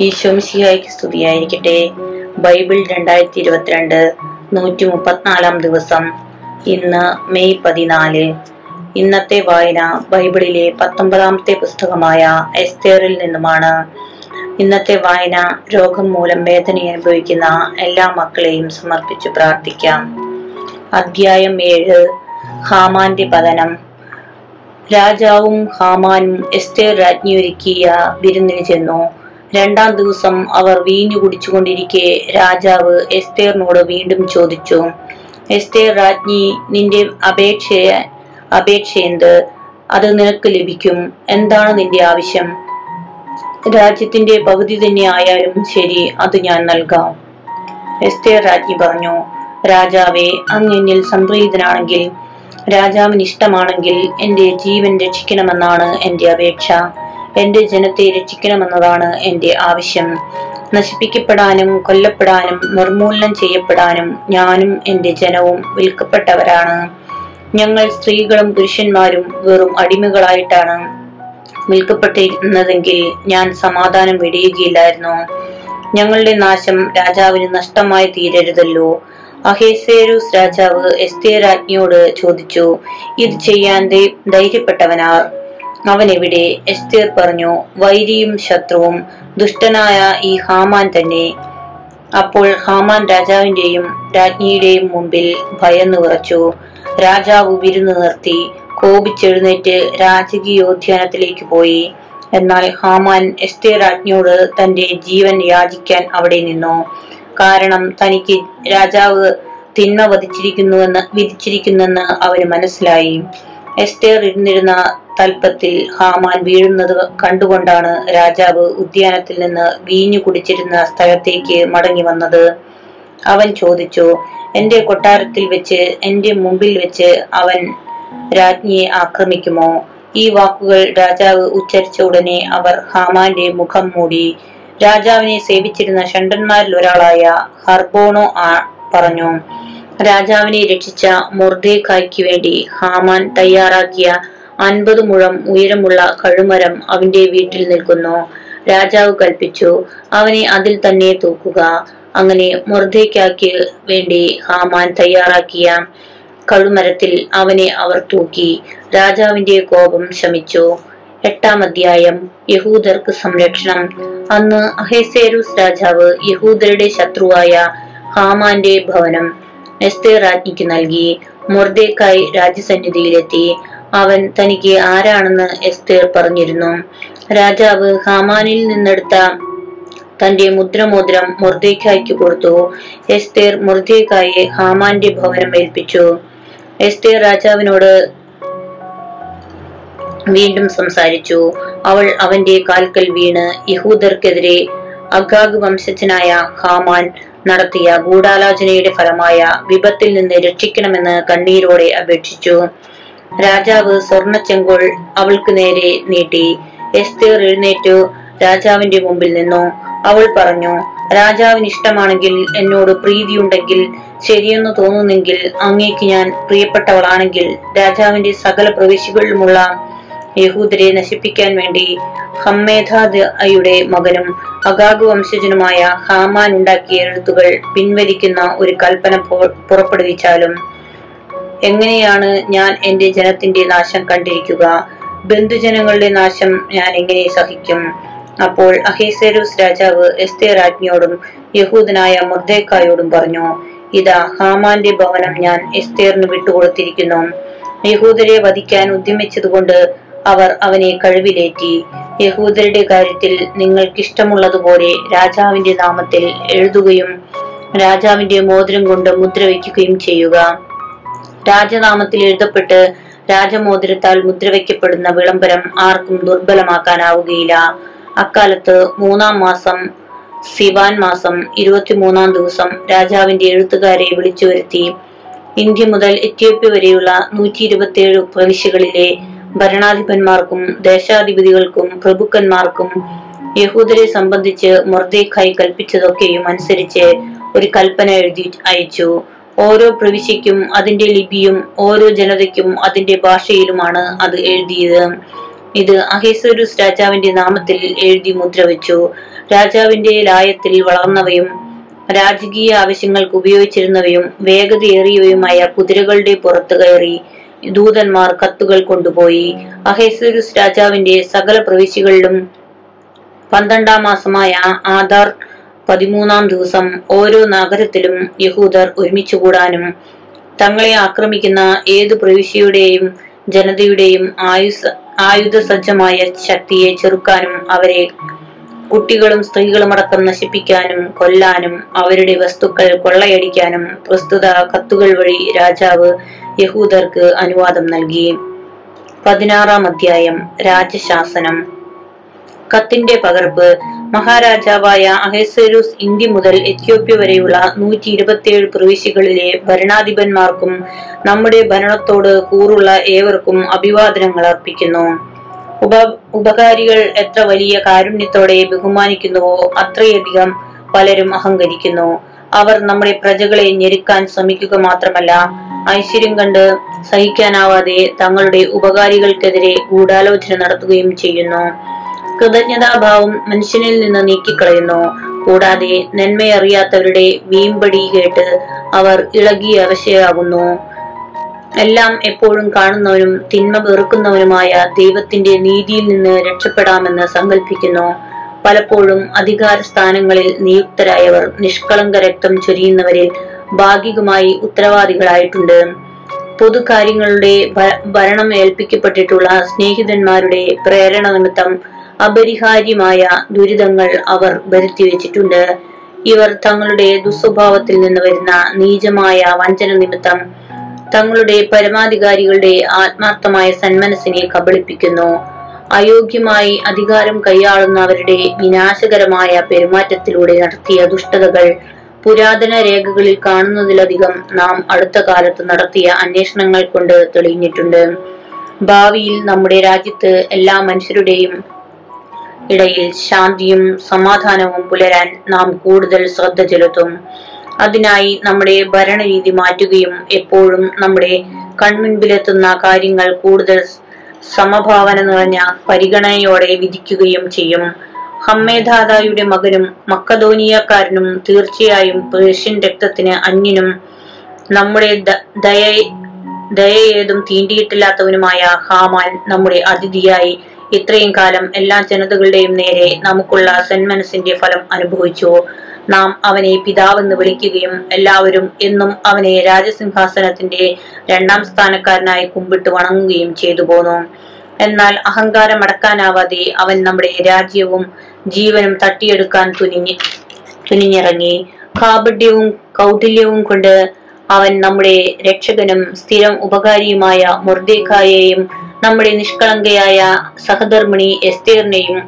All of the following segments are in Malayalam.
ഈശോമിശിഹായ്ക്ക് സ്തുതിയായിരിക്കട്ടെ. ബൈബിൾ രണ്ടായിരത്തി ഇരുപത്തിരണ്ട് നൂറ്റി മുപ്പത്തിനാലാം ദിവസം ഇന്ന് മെയ് പതിനാല്. ഇന്നത്തെ വായന ബൈബിളിലെ പത്തൊമ്പതാമത്തെ പുസ്തകമായ എസ്തേറിൽ നിന്നുമാണ്. ഇന്നത്തെ വായന രോഗം മൂലം വേദന അനുഭവിക്കുന്ന എല്ലാ മക്കളെയും സമർപ്പിച്ച് പ്രാർത്ഥിക്കാം. അധ്യായം ഏഴ് ഹാമാന്റെ പതനം. രാജാവും ഹാമാനും എസ്തേർ രാജ്ഞി ഒരുക്കിയ വിരുന്നിന് ചെന്നു. രണ്ടാം ദിവസം അവർ വീഞ്ഞു കുടിച്ചുകൊണ്ടിരിക്കെ രാജാവ് എസ്തേറിനോട് വീണ്ടും ചോദിച്ചു എസ്തേർ രാജ്ഞി നിന്റെ അപേക്ഷ അപേക്ഷ എന്ത് അത് നിനക്ക് ലഭിക്കും. എന്താണ് നിന്റെ ആവശ്യം? രാജ്യത്തിന്റെ പകുതി തന്നെ ആയാലും ശരി അത് ഞാൻ നൽകാം. എസ്തേർ രാജ്ഞി പറഞ്ഞു രാജാവെ അങ്ങ് എന്നിൽ സംപ്രീതനാണെങ്കിൽ രാജാവിന് ഇഷ്ടമാണെങ്കിൽ എന്റെ ജീവൻ രക്ഷിക്കണമെന്നാണ് എന്റെ അപേക്ഷ. എന്റെ ജനത്തെ രക്ഷിക്കണമെന്നതാണ് എന്റെ ആവശ്യം. നശിപ്പിക്കപ്പെടാനും കൊല്ലപ്പെടാനും നിർമൂലനം ചെയ്യപ്പെടാനും ഞാനും എന്റെ ജനവും വിൽക്കപ്പെട്ടവരാണ്. ഞങ്ങൾ സ്ത്രീകളും പുരുഷന്മാരും വെറും അടിമകളായിട്ടാണ് വിൽക്കപ്പെട്ടിരുന്നതെങ്കിൽ ഞാൻ സമാധാനം വെടിയുകയില്ലായിരുന്നു. ഞങ്ങളുടെ നാശം രാജാവിന് നഷ്ടമായി തീരരുതല്ലോ. അഹേസേരൂസ് രാജാവ് എസ്തേ രാജ്ഞിയോട് ചോദിച്ചു ഇത് ചെയ്യാൻ ധൈര്യപ്പെട്ടവനാർ? അവൻ എവിടെ എസ്തേർ പറഞ്ഞു വൈരിയും ശത്രുവും ദുഷ്ടനായ ഈ ഹാമാൻ തന്നെ. അപ്പോൾ ഹാമാൻ രാജാവിന്റെയും രാജ്ഞിയുടെയും മുമ്പിൽ ഭയന്നു വിറച്ചു രാജാവ് വിരുന്ന് നിർത്തി കോപിച്ചെഴുന്നേറ്റ് രാജകീയോദ്യാനത്തിലേക്ക് പോയി. എന്നാൽ ഹാമാൻ എസ്തീർ രാജ്ഞിയോട് തന്റെ ജീവൻ യാചിക്കാൻ അവിടെ നിന്നു. കാരണം തനിക്ക് രാജാവ് തിന്മ വധിച്ചിരിക്കുന്നുവെന്ന് വിധിച്ചിരിക്കുന്നെന്ന് അവന് മനസ്സിലായി. എസ്തേർ ഇരുന്നിരുന്ന തൽപ്പത്തിൽ ഹാമാൻ വീഴുന്നത് കണ്ടുകൊണ്ടാണ് രാജാവ് ഉദ്യാനത്തിൽ നിന്ന് വീഞ്ഞു കുടിച്ചിരുന്ന സ്ഥലത്തേക്ക് മടങ്ങി വന്നത്. അവൻ ചോദിച്ചു എന്റെ കൊട്ടാരത്തിൽ വെച്ച് എന്റെ മുമ്പിൽ വെച്ച് അവൻ രാജ്ഞിയെ ആക്രമിക്കുമോ? ഈ വാക്കുകൾ രാജാവ് ഉച്ചരിച്ച ഉടനെ അവർ ഹാമാന്റെ മുഖം മൂടി. രാജാവിനെ സേവിച്ചിരുന്ന ഷണ്ടന്മാരിൽ ഒരാളായ ഹർബോണോ പറഞ്ഞു രാജാവിനെ രക്ഷിച്ച മൊർദേഖായ്ക്ക് വേണ്ടി ഹാമാൻ തയ്യാറാക്കിയ അൻപത് മുഴം ഉയരമുള്ള കഴുമരം അവന്റെ വീട്ടിൽ നിൽക്കുന്നു. രാജാവ് കൽപ്പിച്ചു അവനെ അതിൽ തന്നെ തൂക്കുക. അങ്ങനെ മൊർദേഖായ്ക്ക് വേണ്ടി ഹാമാൻ തയ്യാറാക്കിയ കഴുമരത്തിൽ അവനെ അവർ തൂക്കി. രാജാവിന്റെ കോപം ശമിച്ചു. എട്ടാം അധ്യായം യഹൂദർക്ക് സംരക്ഷണം. അന്ന് അഹേസേരൂസ് രാജാവ് യഹൂദരുടെ ശത്രുവായ ഹാമാന്റെ ഭവനം. എസ്തേർ രാജ്ഞിക്ക് നൽകി. മൊർദേക്കായി രാജ്യസന്നിധിയിലെത്തി. അവൻ തനിക്ക് ആരാണെന്ന് എസ്തേർ പറഞ്ഞിരുന്നു. രാജാവ് ഹാമാനിൽ നിന്നെടുത്ത തന്റെ മുദ്രമോതിരം മൊർദേക്കായ്ക്ക് കൊടുത്തു. എസ്തേർ മൊർദേക്കായെ ഹാമാന്റെ ഭവനം ഏൽപ്പിച്ചു. എസ്തേർ രാജാവിനോട് വീണ്ടും സംസാരിച്ചു. അവൾ അവന്റെ കാൽക്കൽ വീണ് യഹൂദർക്കെതിരെ അഗാഗ് വംശജനായ ഹാമാൻ നടത്തിയ ഗൂഢാലോചനയുടെ ഫലമായ വിപത്തിൽ നിന്ന് രക്ഷിക്കണമെന്ന് കണ്ണീരോടെ അപേക്ഷിച്ചു. രാജാവ് സ്വർണ ചെങ്കോൾ അവൾക്ക് നേരെ നീട്ടി. എസ്തേർ എഴുന്നേറ്റു. രാജാവിന്റെ മുമ്പിൽ നിന്നു. അവൾ പറഞ്ഞു രാജാവിന് ഇഷ്ടമാണെങ്കിൽ എന്നോട് പ്രീതിയുണ്ടെങ്കിൽ ശരിയെന്ന് തോന്നുന്നെങ്കിൽ അങ്ങേക്ക് ഞാൻ പ്രിയപ്പെട്ടവളാണെങ്കിൽ രാജാവിന്റെ സകല പ്രവിശികളിലുമുള്ള യഹൂദരെ നശിപ്പിക്കാൻ വേണ്ടി ഹമ്മേധാദയുടെ മകനും അഗാഗ് വംശജനുമായ ഹാമാൻ ഉണ്ടാക്കിയ എഴുത്തുകൾ പിൻവലിക്കുന്ന ഒരു കൽപ്പന പുറപ്പെടുവിച്ചാലും എങ്ങനെയാണ് ഞാൻ എന്റെ ജനത്തിന്റെ നാശം കണ്ടിരിക്കുക? ബന്ധുജനങ്ങളുടെ നാശം ഞാൻ എങ്ങനെ സഹിക്കും? അപ്പോൾ അഹേസേരൂസ് രാജാവ് എസ്തേ രാജ്ഞിയോടും യഹൂദനായ മുർദേക്കായോടും പറഞ്ഞു ഇതാ ഹാമാന്റെ ഭവനം ഞാൻ എസ്തേറിന് വിട്ടുകൊടുത്തിരിക്കുന്നു. യഹൂദരെ വധിക്കാൻ ഉദ്യമിച്ചതുകൊണ്ട് അവർ അവനെ കഴിവിലേറ്റി. യഹൂദരുടെ കാര്യത്തിൽ നിങ്ങൾക്കിഷ്ടമുള്ളതുപോലെ രാജാവിന്റെ നാമത്തിൽ എഴുതുകയും രാജാവിന്റെ മോതിരം കൊണ്ട് മുദ്ര വയ്ക്കുകയും ചെയ്യുക. രാജനാമത്തിൽ എഴുതപ്പെട്ട് രാജമോതിരത്താൽ മുദ്രവയ്ക്കപ്പെടുന്ന വിളംബരം ആർക്കും ദുർബലമാക്കാനാവുകയില്ല. അക്കാലത്ത് മൂന്നാം മാസം സിവാൻ മാസം ഇരുപത്തിമൂന്നാം ദിവസം രാജാവിന്റെ എഴുത്തുകാരെ വിളിച്ചു വരുത്തി ഇന്ത്യ മുതൽ എത്യോപ്യ വരെയുള്ള നൂറ്റി ഇരുപത്തിയേഴ് പ്രവിശ്യകളിലെ ഭരണാധിപന്മാർക്കും ദേശാധിപതികൾക്കും പ്രഭുക്കന്മാർക്കും യഹൂദരെ സംബന്ധിച്ച് മൊർദേഖായി കൽപ്പിച്ചതൊക്കെയും അനുസരിച്ച് ഒരു കൽപ്പന എഴുതി അയച്ചു. ഓരോ പ്രവിശ്യയ്ക്കും അതിന്റെ ലിപിയും ഓരോ ജനതയ്ക്കും അതിന്റെ ഭാഷയിലുമാണ് അത് എഴുതിയത്. ഇത് അഹേസ്വരൂസ് രാജാവിന്റെ നാമത്തിൽ എഴുതി മുദ്ര വെച്ചു രാജാവിന്റെ ലായത്തിൽ വളർന്നവയും രാജകീയ ആവശ്യങ്ങൾക്ക് ഉപയോഗിച്ചിരുന്നവയും വേഗതയേറിയവയുമായ കുതിരകളുടെ പുറത്തു കയറി ദൂതന്മാർ കത്തുകൾ കൊണ്ടുപോയി. അഹേസരുസ് രാജാവിന്റെ സകല പ്രവിശ്യകളിലും പന്ത്രണ്ടാം മാസമായ ആധാർ പതിമൂന്നാം ദിവസം ഓരോ നഗരത്തിലും യഹൂദർ ഒരുമിച്ചു കൂടാനും തങ്ങളെ ആക്രമിക്കുന്ന ഏതു പ്രവിശ്യയുടെയും ജനതയുടെയും ആയുധ സജ്ജമായ ശക്തിയെ ചെറുക്കാനും അവരെ കുട്ടികളും സ്ത്രീകളും അടക്കം നശിപ്പിക്കാനും കൊല്ലാനും അവരുടെ വസ്തുക്കൾ കൊള്ളയടിക്കാനും പ്രസ്തുത കത്തുകൾ വഴി രാജാവ് യഹൂദർക്ക് അനുവാദം നൽകി. പതിനാറാം അധ്യായം രാജശാസനം. കത്തിന്റെ പകർപ്പ്. മഹാരാജാവായ അഹേസരൂസ് ഇന്ത്യ മുതൽ എത്യോപ്യ വരെയുള്ള നൂറ്റി ഇരുപത്തിയേഴ് പ്രവിശ്യകളിലെ ഭരണാധിപന്മാർക്കും നമ്മുടെ ഭരണത്തോട് കൂറുള്ള ഏവർക്കും അഭിവാദനങ്ങൾ അർപ്പിക്കുന്നു. ഉപ ഉപകാരികൾ എത്ര വലിയ കാരുണ്യത്തോടെ ബഹുമാനിക്കുന്നുവോ അത്രയധികം പലരും അഹങ്കരിക്കുന്നു. അവർ നമ്മുടെ പ്രജകളെ ഞെരുക്കാൻ ശ്രമിക്കുക മാത്രമല്ല ഐശ്വര്യം കണ്ട് സഹിക്കാനാവാതെ തങ്ങളുടെ ഉപകാരികൾക്കെതിരെ ഗൂഢാലോചന നടത്തുകയും ചെയ്യുന്നു. കൃതജ്ഞതാഭാവം മനുഷ്യനിൽ നിന്ന് നീക്കിക്കളയുന്നു. കൂടാതെ നന്മയറിയാത്തവരുടെ വീമ്പടി കേട്ട് അവർ ഇളകി അവശയാകുന്നു എല്ലാം എപ്പോഴും കാണുന്നവനും തിന്മ വെറുക്കുന്നവനുമായ ദൈവത്തിന്റെ നീതിയിൽ നിന്ന് രക്ഷപ്പെടാമെന്ന് സങ്കല്പിക്കുന്നു പലപ്പോഴും അധികാര സ്ഥാനങ്ങളിൽ നിയുക്തരായവർ നിഷ്കളങ്ക രക്തം ചൊരിയുന്നവരിൽ ഭാഗികമായി ഉത്തരവാദികളായിട്ടുണ്ട്. പൊതുകാര്യങ്ങളുടെ ഭരണം ഏൽപ്പിക്കപ്പെട്ടിട്ടുള്ള സ്നേഹിതന്മാരുടെ പ്രേരണ നിമിത്തം അപരിഹാര്യമായ ദുരിതങ്ങൾ അവർ വരുത്തിവെച്ചിട്ടുണ്ട്. ഇവർ തങ്ങളുടെ ദുസ്വഭാവത്തിൽ നിന്ന് വരുന്ന നീചമായ വഞ്ചന നിമിത്തം തങ്ങളുടെ പരമാധികാരികളുടെ ആത്മാർത്ഥമായ സന്മനസ്സിനെ കബളിപ്പിക്കുന്നു. അയോഗ്യമായി അധികാരം കൈയാളുന്ന അവരുടെ വിനാശകരമായ പെരുമാറ്റത്തിലൂടെ നടത്തിയ ദുഷ്ടതകൾ പുരാതന രേഖകളിൽ കാണുന്നതിലധികം നാം അടുത്ത കാലത്ത് നടത്തിയ അന്വേഷണങ്ങൾ കൊണ്ട് തെളിഞ്ഞിട്ടുണ്ട്. ഭാവിയിൽ നമ്മുടെ രാജ്യത്ത് എല്ലാ മനുഷ്യരുടെയും ഇടയിൽ ശാന്തിയും സമാധാനവും പുലരാൻ നാം കൂടുതൽ ശ്രദ്ധ ചെലുത്തും. അതിനായി നമ്മുടെ ഭരണരീതി മാറ്റുകയും എപ്പോഴും നമ്മുടെ കൺമുൻപിലെത്തുന്ന കാര്യങ്ങൾ കൂടുതൽ സമഭാവന നിറഞ്ഞ പരിഗണനയോടെ വിധിക്കുകയും ചെയ്യും. ഹമ്മേദാദായുടെ മകനും മക്കധോനിയക്കാരനും തീർച്ചയായും പേർഷ്യൻ രക്തത്തിന് അന്യനും നമ്മുടെ ദയ ദയയേതും തീണ്ടിയിട്ടില്ലാത്തവനുമായ ഹാമാൻ നമ്മുടെ അതിഥിയായി. ഇത്രയും കാലം എല്ലാ ജനതകളുടെയും നേരെ നമുക്കുള്ള സന്മനസ്സിന്റെ ഫലം അനുഭവിച്ചു. നാം അവനെ പിതാവെന്ന് വിളിക്കുകയും എല്ലാവരും എന്നും അവനെ രാജസിംഹാസനത്തിന്റെ രണ്ടാം സ്ഥാനക്കാരനായി കുമ്പിട്ട് വണങ്ങുകയും ചെയ്തു പോന്നു. എന്നാൽ അഹങ്കാരം അടക്കാനാവാതെ അവൻ നമ്മുടെ രാജ്യവും ജീവനും തട്ടിയെടുക്കാൻ തുനിഞ്ഞ് തുനിഞ്ഞിറങ്ങി. കാപഢ്യവും കൗടില്യവും കൊണ്ട് അവൻ നമ്മുടെ രക്ഷകനും സ്ഥിരം ഉപകാരിയുമായ മുർദേഖായെയും നമ്മുടെ നിഷ്കളങ്കയായ സഹധർമ്മിണി എസ്തേറിനെയും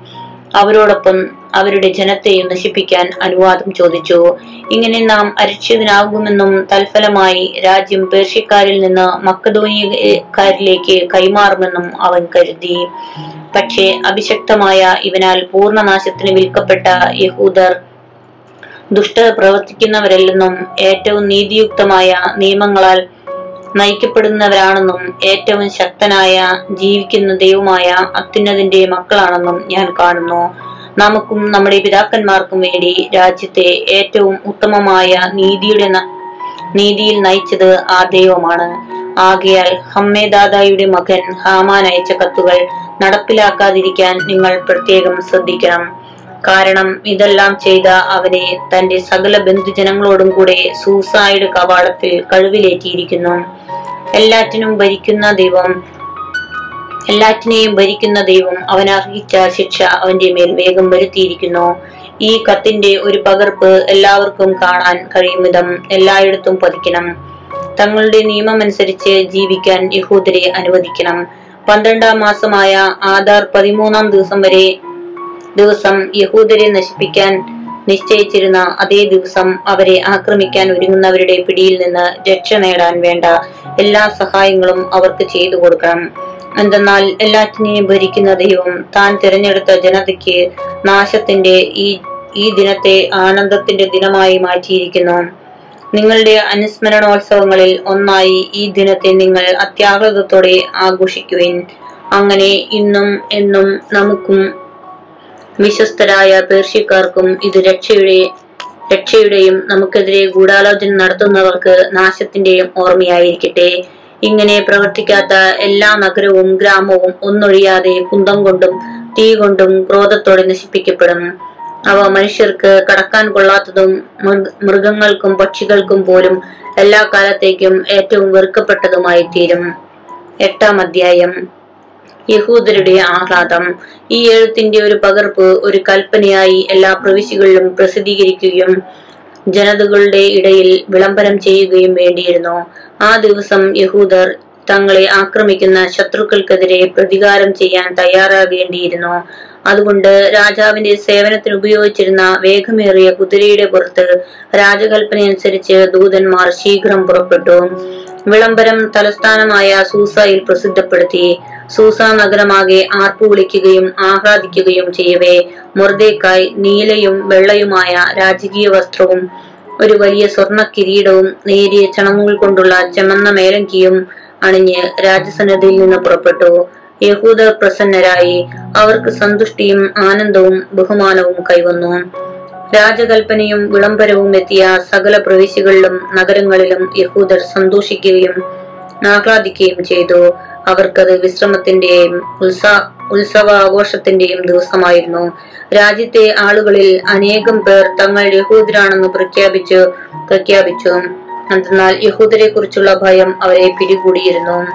അവരോടൊപ്പം അവരുടെ ജനത്തെയും നശിപ്പിക്കാൻ അനുവാദം ചോദിച്ചു. ഇങ്ങനെ നാം അരക്ഷിതനാകുമെന്നും തൽഫലമായി രാജ്യം പേർഷ്യക്കാരിൽ നിന്ന് മക്കധോനിയക്കാരിലേക്ക് കൈമാറുമെന്നും അവൻ കരുതി. പക്ഷേ അഭിശക്തമായ ഇവനാൽ പൂർണനാശത്തിന് വിൽക്കപ്പെട്ട യഹൂദർ ദുഷ്ടത പ്രവർത്തിക്കുന്നവരല്ലെന്നും ഏറ്റവും നീതിയുക്തമായ നിയമങ്ങളാൽ നയിക്കപ്പെടുന്നവരാണെന്നും ഏറ്റവും ശക്തനായ ജീവിക്കുന്ന ദൈവമായ അത്യുന്നതിന്റെ മക്കളാണെന്നും ഞാൻ കാണുന്നു. നമുക്കും നമ്മുടെ പിതാക്കന്മാർക്കും വേണ്ടി രാജ്യത്തെ ഏറ്റവും ഉത്തമമായ നീതിയുടെ നീതിയിൽ നയിച്ചത് ആ ദൈവമാണ്. ആകയാൽ ഹമ്മേദാദായുടെ മകൻ ഹാമാൻ അയച്ച കത്തുകൾ നടപ്പിലാക്കാതിരിക്കാൻ നിങ്ങൾ പ്രത്യേകം ശ്രദ്ധിക്കണം. കാരണം ഇതെല്ലാം ചെയ്ത അവനെ തന്റെ സകല ബന്ധുജനങ്ങളോടും കൂടെ സൂസൈഡ് കവാടത്തിൽ കഴിവിലേറ്റിയിരിക്കുന്നു. എല്ലാറ്റിനും ഭരിക്കുന്ന ദൈവം എല്ലാറ്റിനെയും ഭരിക്കുന്ന ദൈവം അവൻ അർഹിച്ച ശിക്ഷ അവന്റെ മേൽ വേഗം വരുത്തിയിരിക്കുന്നു. ഈ കത്തിന്റെ ഒരു പകർപ്പ് എല്ലാവർക്കും കാണാൻ കഴിയും വിധം എല്ലായിടത്തും പതിക്കണം. തങ്ങളുടെ നിയമം അനുസരിച്ച് ജീവിക്കാൻ യഹൂദരെ അനുവദിക്കണം. പന്ത്രണ്ടാം മാസമായ ആധാർ പതിമൂന്നാം ദിവസം വരെ ദിവസം യഹൂദരെ നശിപ്പിക്കാൻ നിശ്ചയിച്ചിരുന്ന അതേ ദിവസം അവരെ ആക്രമിക്കാൻ ഒരുങ്ങുന്നവരുടെ പിടിയിൽ നിന്ന് രക്ഷ നേടാൻ വേണ്ട എല്ലാ സഹായങ്ങളും അവർക്ക് ചെയ്തു കൊടുക്കണം. എന്തെന്നാൽ എല്ലാറ്റിനെയും ഭരിക്കുന്ന ദൈവം താൻ തിരഞ്ഞെടുത്ത ജനതയ്ക്ക് നാശത്തിന്റെ ഈ ഈ ദിനത്തെ ആനന്ദത്തിന്റെ ദിനമായി മാറ്റിയിരിക്കുന്നു. നിങ്ങളുടെ അനുസ്മരണോത്സവങ്ങളിൽ ഒന്നായി ഈ ദിനത്തെ നിങ്ങൾ അത്യാഹ്ലാദത്തോടെ ആഘോഷിക്കുവിൻ. അങ്ങനെ ഇന്നും എന്നും നമുക്കും വിശ്വസ്തരായ പേർഷ്യക്കാർക്കും ഇത് രക്ഷയുടെ രക്ഷയുടെയും നമുക്കെതിരെ ഗൂഢാലോചന നടത്തുന്നവർക്ക് നാശത്തിന്റെയും ഓർമ്മയായിരിക്കട്ടെ. ഇങ്ങനെ പ്രവർത്തിക്കാത്ത എല്ലാ നഗരവും ഗ്രാമവും ഒന്നൊഴിയാതെ കുന്തം കൊണ്ടും തീ കൊണ്ടും ക്രോധത്തോടെ നശിപ്പിക്കപ്പെടും. അവ മനുഷ്യർക്ക് കടക്കാൻ കൊള്ളാത്തതും മൃഗ- മൃഗങ്ങൾക്കും പക്ഷികൾക്കും പോലും എല്ലാ കാലത്തേക്കും ഏറ്റവും വെറുക്കപ്പെട്ടതുമായി തീരും എട്ടാം അധ്യായം. യഹൂദരുടെ ആഹ്ലാദം. ഈ എഴുത്തിന്റെ ഒരു പകർപ്പ് ഒരു കൽപ്പനയായി എല്ലാ പ്രവിശ്യകളിലും പ്രസിദ്ധീകരിക്കുകയും ജനതകളുടെ ഇടയിൽ വിളംബരം ചെയ്യുകയും വേണ്ടിയിരുന്നു. ആ ദിവസം യഹൂദർ തങ്ങളെ ആക്രമിക്കുന്ന ശത്രുക്കൾക്കെതിരെ പ്രതികാരം ചെയ്യാൻ തയ്യാറാകേണ്ടിയിരുന്നു. അതുകൊണ്ട് രാജാവിന്റെ സേവനത്തിന് ഉപയോഗിച്ചിരുന്ന വേഗമേറിയ കുതിരയുടെ പുറത്ത് രാജകൽപ്പനയനുസരിച്ച് ദൂതന്മാർ ശീഘ്രം പുറപ്പെട്ടു. വിളംബരം തലസ്ഥാനമായ സൂസയിൽ പ്രസിദ്ധപ്പെടുത്തി. സൂസ നഗരമാകെ ആർപ്പു വിളിക്കുകയും ആഹ്ലാദിക്കുകയും ചെയ്യവേ. മൊർദേക്കായി നീലയും വെള്ളയുമായ രാജകീയ വസ്ത്രവും ഒരു വലിയ സ്വർണ കിരീടവും നേരിയ ചണങ്ങുകൾ കൊണ്ടുള്ള ചെമന്ന മേലങ്കിയും അണിഞ്ഞ് രാജസന്നദ്ധിയിൽ നിന്ന് പുറപ്പെട്ടു. യഹൂദർ പ്രസന്നരായി അവർക്ക് സന്തുഷ്ടിയും ആനന്ദവും ബഹുമാനവും കൈവന്നു. രാജകൽപ്പനയും വിളംബരവും എത്തിയ സകല പ്രവിശ്യകളിലും നഗരങ്ങളിലും യഹൂദർ സന്തോഷിക്കുകയും ആഹ്ലാദിക്കുകയും ചെയ്തു. അവർക്കത് വിശ്രമത്തിന്റെയും ഉത്സാ ഉത്സവാഘോഷത്തിന്റെയും ദിവസമായിരുന്നു. രാജ്യത്തെ ആളുകളിൽ അനേകം പേർ തങ്ങൾ യഹൂദരാണെന്ന് പ്രഖ്യാപിച്ചു പ്രഖ്യാപിച്ചു. എന്നാൽ യഹൂദരെ കുറിച്ചുള്ള ഭയം അവരെ പിടികൂടിയിരുന്നു.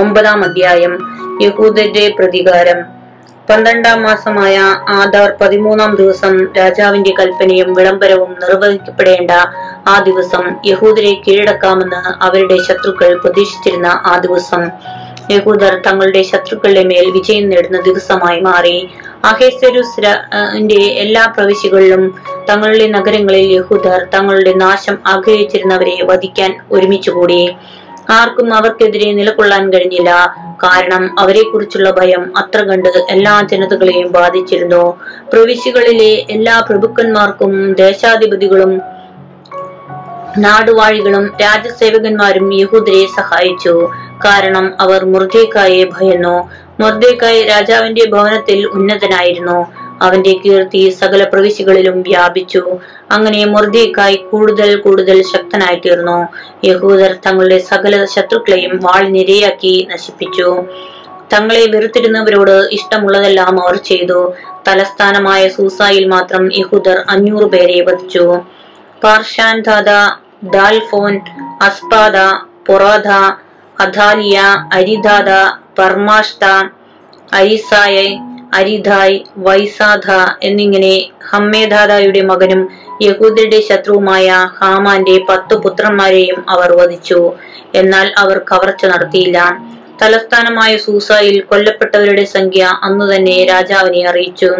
ഒമ്പതാം അധ്യായം. യഹൂദരുടെ പ്രതികാരം. പന്ത്രണ്ടാം മാസമായ ആധാർ പതിമൂന്നാം ദിവസം രാജാവിന്റെ കൽപ്പനയും വിളംബരവും നിർവഹിക്കപ്പെടേണ്ട ആ ദിവസം യഹൂദരെ കീഴടക്കാമെന്ന് അവരുടെ ശത്രുക്കൾ പ്രതീക്ഷിച്ചിരുന്ന ആ ദിവസം. യഹൂദർ തങ്ങളുടെ ശത്രുക്കളുടെ മേൽ വിജയം നേടുന്ന ദിവസമായി മാറി. അഹേസരുസ് എല്ലാ പ്രവിശ്യകളിലും തങ്ങളുടെ നഗരങ്ങളിൽ യഹൂദർ തങ്ങളുടെ നാശം ആഗ്രഹിച്ചിരുന്നവരെ വധിക്കാൻ ഒരുമിച്ചുകൂടി. ആർക്കും അവർക്കെതിരെ നിലകൊള്ളാൻ കഴിഞ്ഞില്ല. കാരണം അവരെക്കുറിച്ചുള്ള ഭയം അത്ര കണ്ട് എല്ലാ ജനതകളെയും ബാധിച്ചിരുന്നു. പ്രവിശ്യകളിലെ എല്ലാ പ്രഭുക്കന്മാർക്കും ദേശാധിപതികളും നാടുവാഴികളും രാജസേവകന്മാരും യഹൂദരെ സഹായിച്ചു. കാരണം അവർ മുർദേക്കായെ ഭയന്നു. മുർദേക്കായ് രാജാവിന്റെ ഭവനത്തിൽ ഉന്നതനായിരുന്നു. അവന്റെ കീർത്തി സകല പ്രവിശ്യകളിലും വ്യാപിച്ചു. അങ്ങനെ മുർദേക്കായി കൂടുതൽ കൂടുതൽ ശക്തനായി തീർന്നു യഹൂദർ തങ്ങളുടെ സകല ശത്രുക്കളെയും വാളിനിരയാക്കി നശിപ്പിച്ചു. തങ്ങളെ വെറുത്തിരുന്നവരോട് ഇഷ്ടമുള്ളതെല്ലാം അവർ ചെയ്തു. തലസ്ഥാനമായ സൂസായിൽ മാത്രം യഹൂദർ അഞ്ഞൂറ് പേരെ വധിച്ചു. പാർഷാൻദാദ ദാൽഫോൻ അസ്പാദ പൊറാദ അധാലിയ അരിദാദ പർമാഷ്ത അരിസായ അരിദായ് വൈസാധ എന്നിങ്ങനെ ഹമ്മേധാദായുടെ മകനും യഹൂദരുടെ ശത്രുവുമായ ഹാമാന്റെ പത്തു പുത്രന്മാരെയും അവർ വധിച്ചു. എന്നാൽ അവർ കവർച്ച നടത്തിയില്ല. തലസ്ഥാനമായ സൂസായിൽ കൊല്ലപ്പെട്ടവരുടെ സംഖ്യ അന്നു തന്നെ രാജാവിനെ അറിയിച്ചു.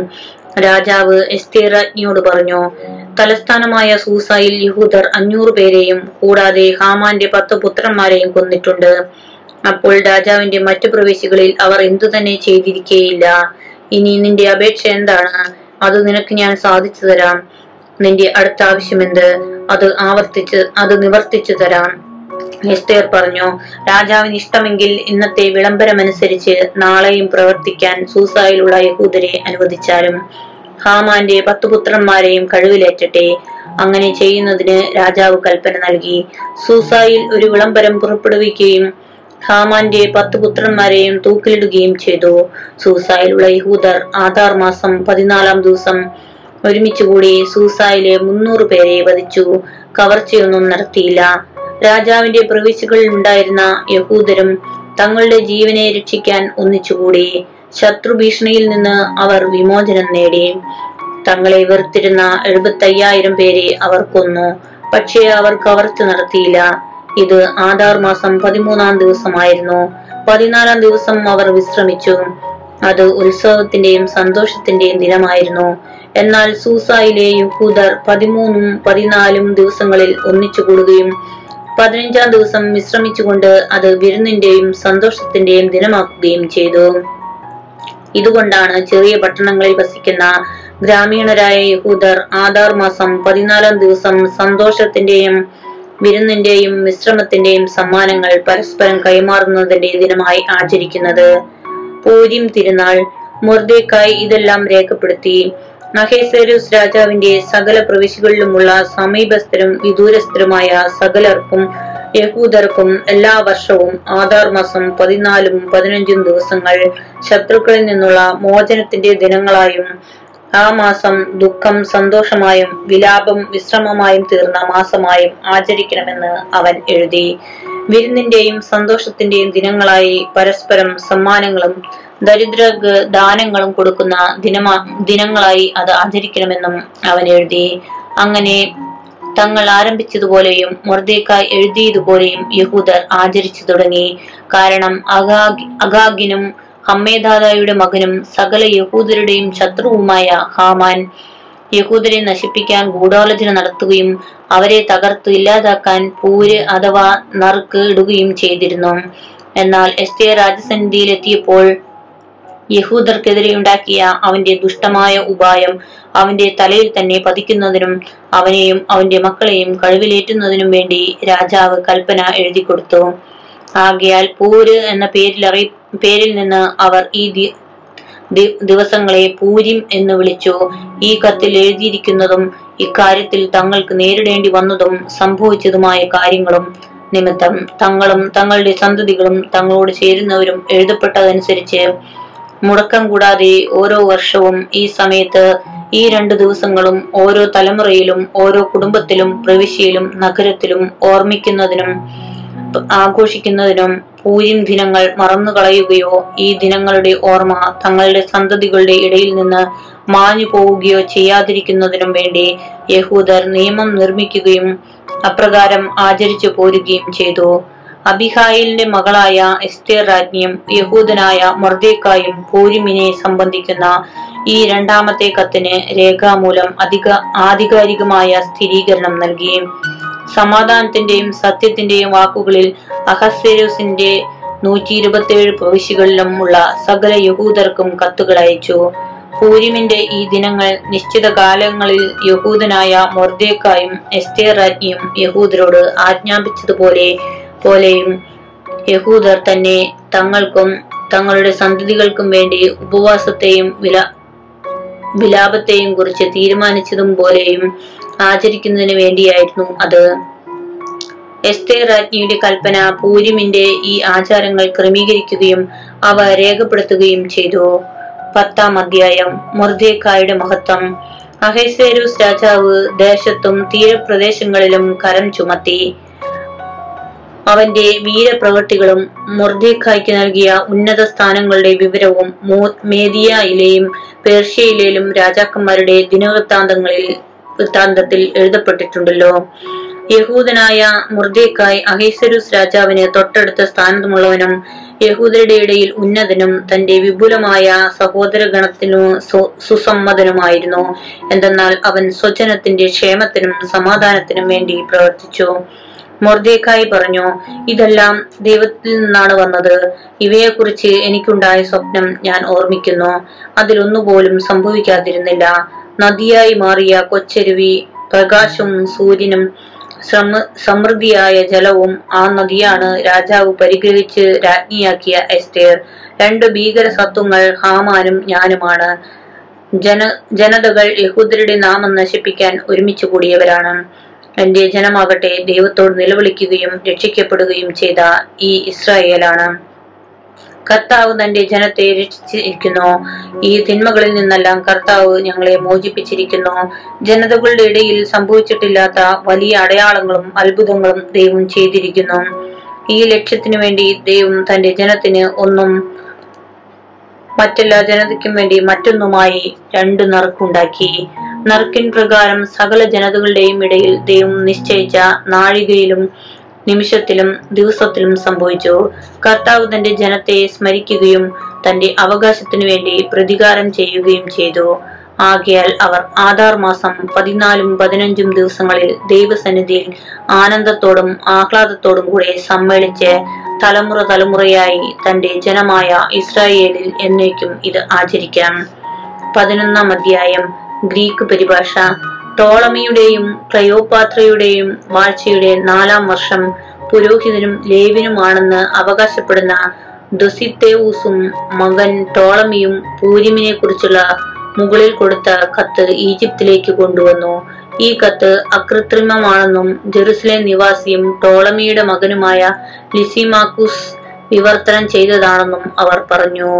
രാജാവ് എസ്തേറാജ്ഞിയോട് പറഞ്ഞു തലസ്ഥാനമായ സൂസായിൽ യഹൂദർ അഞ്ഞൂറ് പേരെയും കൂടാതെ ഹാമാന്റെ പത്ത് പുത്രന്മാരെയും കൊന്നിട്ടുണ്ട്. അപ്പോൾ രാജാവിന്റെ മറ്റു പ്രവേശികളിൽ അവർ എന്തു തന്നെ ചെയ്തിരിക്കേയില്ല. ഇനി നിന്റെ അപേക്ഷ എന്താണ്? അത് നിനക്ക് ഞാൻ സാധിച്ചു തരാം. നിന്റെ അടുത്ത ആവശ്യമെന്ത് അത് ആവർത്തിച്ച് അത് നിവർത്തിച്ചു തരാം. എസ്തേർ പറഞ്ഞു രാജാവിന് ഇഷ്ടമെങ്കിൽ ഇന്നത്തെ വിളംബരമനുസരിച്ച് നാളെയും പ്രവർത്തിക്കാൻ സൂസായിലുള്ള യഹൂദരെ അനുവദിച്ചാലും ഹാമാന്റെ പത്തു പുത്രന്മാരെയും കഴിവിലേറ്റട്ടെ. അങ്ങനെ ചെയ്യുന്നതിന് രാജാവ് കൽപ്പന നൽകി. സൂസായിൽ ഒരു വിളംബരം പുറപ്പെടുവിക്കുകയും ഹാമാന്റെ പത്ത് പുത്രന്മാരെയും തൂക്കിലിടുകയും ചെയ്തു. സൂസായിലുള്ള യഹൂദർ ആധാർ മാസം പതിനാലാം ദിവസം ഒരുമിച്ചുകൂടി സൂസായിലെ മുന്നൂറ് പേരെ വധിച്ചു. കവർച്ചയൊന്നും നടത്തിയില്ല. രാജാവിന്റെ പ്രവിശ്യകളിൽ ഉണ്ടായിരുന്ന യഹൂദരും തങ്ങളുടെ ജീവനെ രക്ഷിക്കാൻ ഒന്നിച്ചുകൂടി. ശത്രു ശത്രുഭീഷണിയിൽ നിന്ന് അവർ വിമോചനം നേടി. തങ്ങളെ വെറുത്തിരുന്ന എഴുപത്തയ്യായിരം പേരെ അവർ കൊന്നു. പക്ഷേ അവർ കവർച്ച നടത്തിയില്ല. ഇത് ആധാർ മാസം പതിമൂന്നാം ദിവസമായിരുന്നു. പതിനാലാം ദിവസം അവർ വിശ്രമിച്ചു. അത് ഉത്സവത്തിന്റെയും സന്തോഷത്തിന്റെയും ദിനമായിരുന്നു. എന്നാൽ സൂസായിലെ യഹൂദർ പതിമൂന്നും പതിനാലും ദിവസങ്ങളിൽ ഒന്നിച്ചു കൂടുകയും പതിനഞ്ചാം ദിവസം വിശ്രമിച്ചുകൊണ്ട് അത് വിരുന്നിന്റെയും സന്തോഷത്തിന്റെയും ദിനമാക്കുകയും ചെയ്തു. ഇതുകൊണ്ടാണ് ചെറിയ പട്ടണങ്ങളിൽ വസിക്കുന്ന ഗ്രാമീണരായ യഹൂദർ ആധാർ മാസം പതിനാലാം ദിവസം സന്തോഷത്തിന്റെയും വിരുന്നിന്റെയും വിശ്രമത്തിന്റെയും സമ്മാനങ്ങൾ പരസ്പരം കൈമാറുന്നതിന്റെ ദിനമായി ആചരിക്കുന്നത്. പൂരിം തിരുനാൾ മുർദേക്കായി ഇതെല്ലാം രേഖപ്പെടുത്തി. മഹേശ്വരൂസ് രാജാവിന്റെ സകല പ്രവിശ്യകളിലുമുള്ള സമീപസ്ഥരും വിദൂരസ്ഥരുമായ സകലർക്കും യഹൂദർക്കും എല്ലാ വർഷവും ആധാർ മാസം പതിനാലും പതിനഞ്ചും ദിവസങ്ങൾ ശത്രുക്കളിൽ നിന്നുള്ള മോചനത്തിന്റെ ദിനങ്ങളായും ആ മാസം ദുഃഖം സന്തോഷമായും വിലാപം വിശ്രമമായും തീർന്ന മാസമായും ആചരിക്കണമെന്ന് അവൻ എഴുതി. വിരുന്നിന്റെയും സന്തോഷത്തിന്റെയും ദിനങ്ങളായി പരസ്പരം സമ്മാനങ്ങളും ദരിദ്രർക്ക് ദാനങ്ങളും കൊടുക്കുന്ന ദിനമാ ദിനങ്ങളായി അത് ആചരിക്കണമെന്നും അവൻ എഴുതി. അങ്ങനെ തങ്ങൾ ആരംഭിച്ചതുപോലെയും മൊർദേക്കായി എഴുതിയതുപോലെയും യഹൂദർ ആചരിച്ചു തുടങ്ങി. കാരണം അഗാഗ് അഗാഗിനും ഹമ്മേദാദായുടെ മകനും സകല യഹൂദരുടെയും ശത്രുവുമായ ഹാമാൻ യഹൂദരെ നശിപ്പിക്കാൻ ഗൂഢാലോചന നടത്തുകയും അവരെ തകർത്തു ഇല്ലാതാക്കാൻ പൂര് അഥവാ നറുക്ക് ഇടുകയും ചെയ്തിരുന്നു. എന്നാൽ എസ്തേ രാജസന്നിധിയിലെത്തിയപ്പോൾ യഹൂദർക്കെതിരെ ഉണ്ടാക്കിയ അവന്റെ ദുഷ്ടമായ ഉപായം അവന്റെ തലയിൽ തന്നെ പതിക്കുന്നതിനും അവനെയും അവന്റെ മക്കളെയും കഴിവിലേറ്റുന്നതിനും വേണ്ടി രാജാവ് കൽപ്പന എഴുതി കൊടുത്തു ആകയാൽ പൂര് എന്ന പേരിൽ അറി പേരിൽ നിന്ന് അവർ ഈ ദിവസങ്ങളെ പൂരിം എന്ന് വിളിച്ചു. ഈ കത്തിൽ എഴുതിയിരിക്കുന്നതും ഇക്കാര്യത്തിൽ തങ്ങൾക്ക് നേരിടേണ്ടി വന്നതും സംഭവിച്ചതുമായ കാര്യങ്ങളും നിമിത്തം തങ്ങളും തങ്ങളുടെ സന്തതികളും തങ്ങളോട് ചേരുന്നവരും എഴുതപ്പെട്ടതനുസരിച്ച് മുടക്കം കൂടാതെ ഓരോ വർഷവും ഈ സമയത്ത് ഈ രണ്ട് ദിവസങ്ങളും ഓരോ തലമുറയിലും ഓരോ കുടുംബത്തിലും പ്രവിശ്യയിലും നഗരത്തിലും ഓർമ്മിക്കുന്നതിനും ആഘോഷിക്കുന്നതിനും പൂരിം ദിനങ്ങൾ മറന്നു കളയുകയോ ഈ ദിനങ്ങളുടെ ഓർമ്മ തങ്ങളുടെ സന്തതികളുടെ ഇടയിൽ നിന്ന് മാഞ്ഞു പോവുകയോ ചെയ്യാതിരിക്കുന്നതിനും വേണ്ടി യഹൂദർ നിയമം നിർമ്മിക്കുകയും അപ്രകാരം ആചരിച്ചു പോരുകയും ചെയ്തു. അബിഹായിലിന്റെ മകളായ എസ്തേർ രാജ്ഞിയും യഹൂദനായ മൊർദേക്കായും പൂരിമിനെ സംബന്ധിക്കുന്ന ഈ രണ്ടാമത്തെ കത്തിന് രേഖാമൂലം അധിക ആധികാരികമായ സ്ഥിരീകരണം നൽകി. സമാധാനത്തിന്റെയും സത്യത്തിന്റെയും വാക്കുകളിൽ അഹസ്സേരോസിന്റെ നൂറ്റി ഇരുപത്തിയേഴ് പ്രവിശ്യകളിലും ഉള്ള സകല യഹൂദർക്കും കത്തുകൾ അയച്ചു. പൂരിമിന്റെ ഈ ദിനങ്ങൾ നിശ്ചിത കാലങ്ങളിൽ യഹൂദനായ മൊർദേക്കായും എസ്തേർ രാജ്ഞിയും യഹൂദരോട് ആജ്ഞാപിച്ചതുപോലെ പോലെയും യഹൂദർ തന്നെ തങ്ങൾക്കും തങ്ങളുടെ സന്തതികൾക്കും വേണ്ടി ഉപവാസത്തെയും വില വിലാപത്തെയും കുറിച്ച് തീരുമാനിച്ചതും പോലെയും ആചരിക്കുന്നതിന് വേണ്ടിയായിരുന്നു അത്. എസ്തേ രാജ്ഞിയുടെ കൽപ്പന പൂരിമിന്റെ ഈ ആചാരങ്ങൾ ക്രമീകരിക്കുകയും അവ രേഖപ്പെടുത്തുകയും ചെയ്തു. പത്താം അധ്യായം. മൊർദേക്കായുടെ മഹത്വം. അഹൈസേരൂസ് രാജാവ് ദേശത്തും തീരപ്രദേശങ്ങളിലും കരം ചുമത്തി. അവന്റെ വീരപ്രവൃത്തികളും മൊർദേക്കായ്ക്ക് നൽകിയ ഉന്നത സ്ഥാനങ്ങളുടെ വിവരവും മേദിയയിലെയും പേർഷ്യയിലെയും രാജാക്കന്മാരുടെ ദിനവൃത്താന്തങ്ങളിൽ വൃത്താന്തത്തിൽ എഴുതപ്പെട്ടിട്ടുണ്ടല്ലോ. യഹൂദനായ മുർദേക്കായ് അഹേസരുസ് രാജാവിന് തൊട്ടടുത്ത സ്ഥാനത്തുമുള്ളവനും യഹൂദരുടെ ഇടയിൽ ഉന്നതനും തന്റെ വിപുലമായ സഹോദരഗണത്തിനു ഗണത്തിനു സുസമ്മതനുമായിരുന്നു. എന്തെന്നാൽ അവൻ സ്വജനത്തിന്റെ ക്ഷേമത്തിനും സമാധാനത്തിനും വേണ്ടി പ്രവർത്തിച്ചു. മൊർദേക്കായി പറഞ്ഞു ഇതെല്ലാം ദൈവത്തിൽ നിന്നാണ് വന്നത്. ഇവയെക്കുറിച്ച് എനിക്കുണ്ടായ സ്വപ്നം ഞാൻ ഓർമ്മിക്കുന്നു. അതിലൊന്നുപോലും സംഭവിക്കാതിരുന്നില്ല. നദിയായി മാറിയ കൊച്ചരുവി പ്രകാശവും സൂര്യനും സമ- സമൃദ്ധിയായ ജലവും ആ നദിയാണ് രാജാവ് പരിഗ്രഹിച്ച് രാജ്ഞിയാക്കിയ എസ്റ്റേർ രണ്ട് ഭീകര സത്വങ്ങൾ ഹാമാനും ഞാനുമാണ്. ജന ജനതകൾ യഹൂദരുടെ നാമം നശിപ്പിക്കാൻ ഒരുമിച്ച് കൂടിയവരാണ്. എന്റെ ജനമാകട്ടെ ദൈവത്തോട് നിലവിളിക്കുകയും രക്ഷിക്കപ്പെടുകയും ചെയ്ത ഈ ഇസ്രായേലാണ്. കർത്താവ് തന്റെ ജനത്തെ രക്ഷിച്ചിരിക്കുന്നു. ഈ തിന്മകളിൽ നിന്നെല്ലാം കർത്താവ് ഞങ്ങളെ മോചിപ്പിച്ചിരിക്കുന്നു. ജനതകളുടെ ഇടയിൽ സംഭവിച്ചിട്ടില്ലാത്ത വലിയ അടയാളങ്ങളും അത്ഭുതങ്ങളും ദൈവം ചെയ്തിരിക്കുന്നു. ഈ ലക്ഷ്യത്തിനു വേണ്ടി ദൈവം തന്റെ ജനത്തിന് ഒന്നും മറ്റെല്ലാ ജനതയ്ക്കും വേണ്ടി മറ്റൊന്നുമായി രണ്ട് നറുക്കുണ്ടാക്കി. നറുക്കിൻ പ്രകാരം സകല ജനതകളുടെയും ഇടയിൽ ദൈവം നിശ്ചയിച്ച നാഴികയിലും നിമിഷത്തിലും ദിവസത്തിലും സംഭവിച്ചു. കർത്താവ് തന്റെ ജനത്തെ സ്മരിക്കുകയും തന്റെ അവകാശത്തിനു വേണ്ടി പ്രതികാരം ചെയ്യുകയും ചെയ്തു. ആകയാൽ അവർ ആധാർ മാസം പതിനാലും പതിനഞ്ചും ദിവസങ്ങളിൽ ദൈവസന്നിധിയിൽ ആനന്ദത്തോടും ആഹ്ലാദത്തോടും കൂടെ സമ്മേളിച്ച് തലമുറ തലമുറയായി തന്റെ ജനമായ ഇസ്രായേലിൽ എന്നേക്കും ഇത് ആചരിക്കാം. പതിനൊന്നാം അധ്യായം ഗ്രീക്ക് പരിഭാഷ. ടോളമിയുടെയും ക്ലയോപാത്രയുടെയും വാഴ്ചയുടെ നാലാം വർഷം പുരോഹിതനും ലേവിനുമാണെന്ന് അവകാശപ്പെടുന്ന ദൊസിത്തേവൂസും മകൻ ടോളമിയും പൂരിമിനെ കുറിച്ചുള്ള മുകളിൽ കൊടുത്ത കത്ത് ഈജിപ്തിലേക്ക് കൊണ്ടുവന്നു. ഈ കത്ത് അകൃത്രിമമാണെന്നും ജെറുസലേം നിവാസിയും ടോളമിയുടെ മകനുമായ ലിസിമാക്കുസ് വിവർത്തനം ചെയ്തതാണെന്നും അവർ പറഞ്ഞു.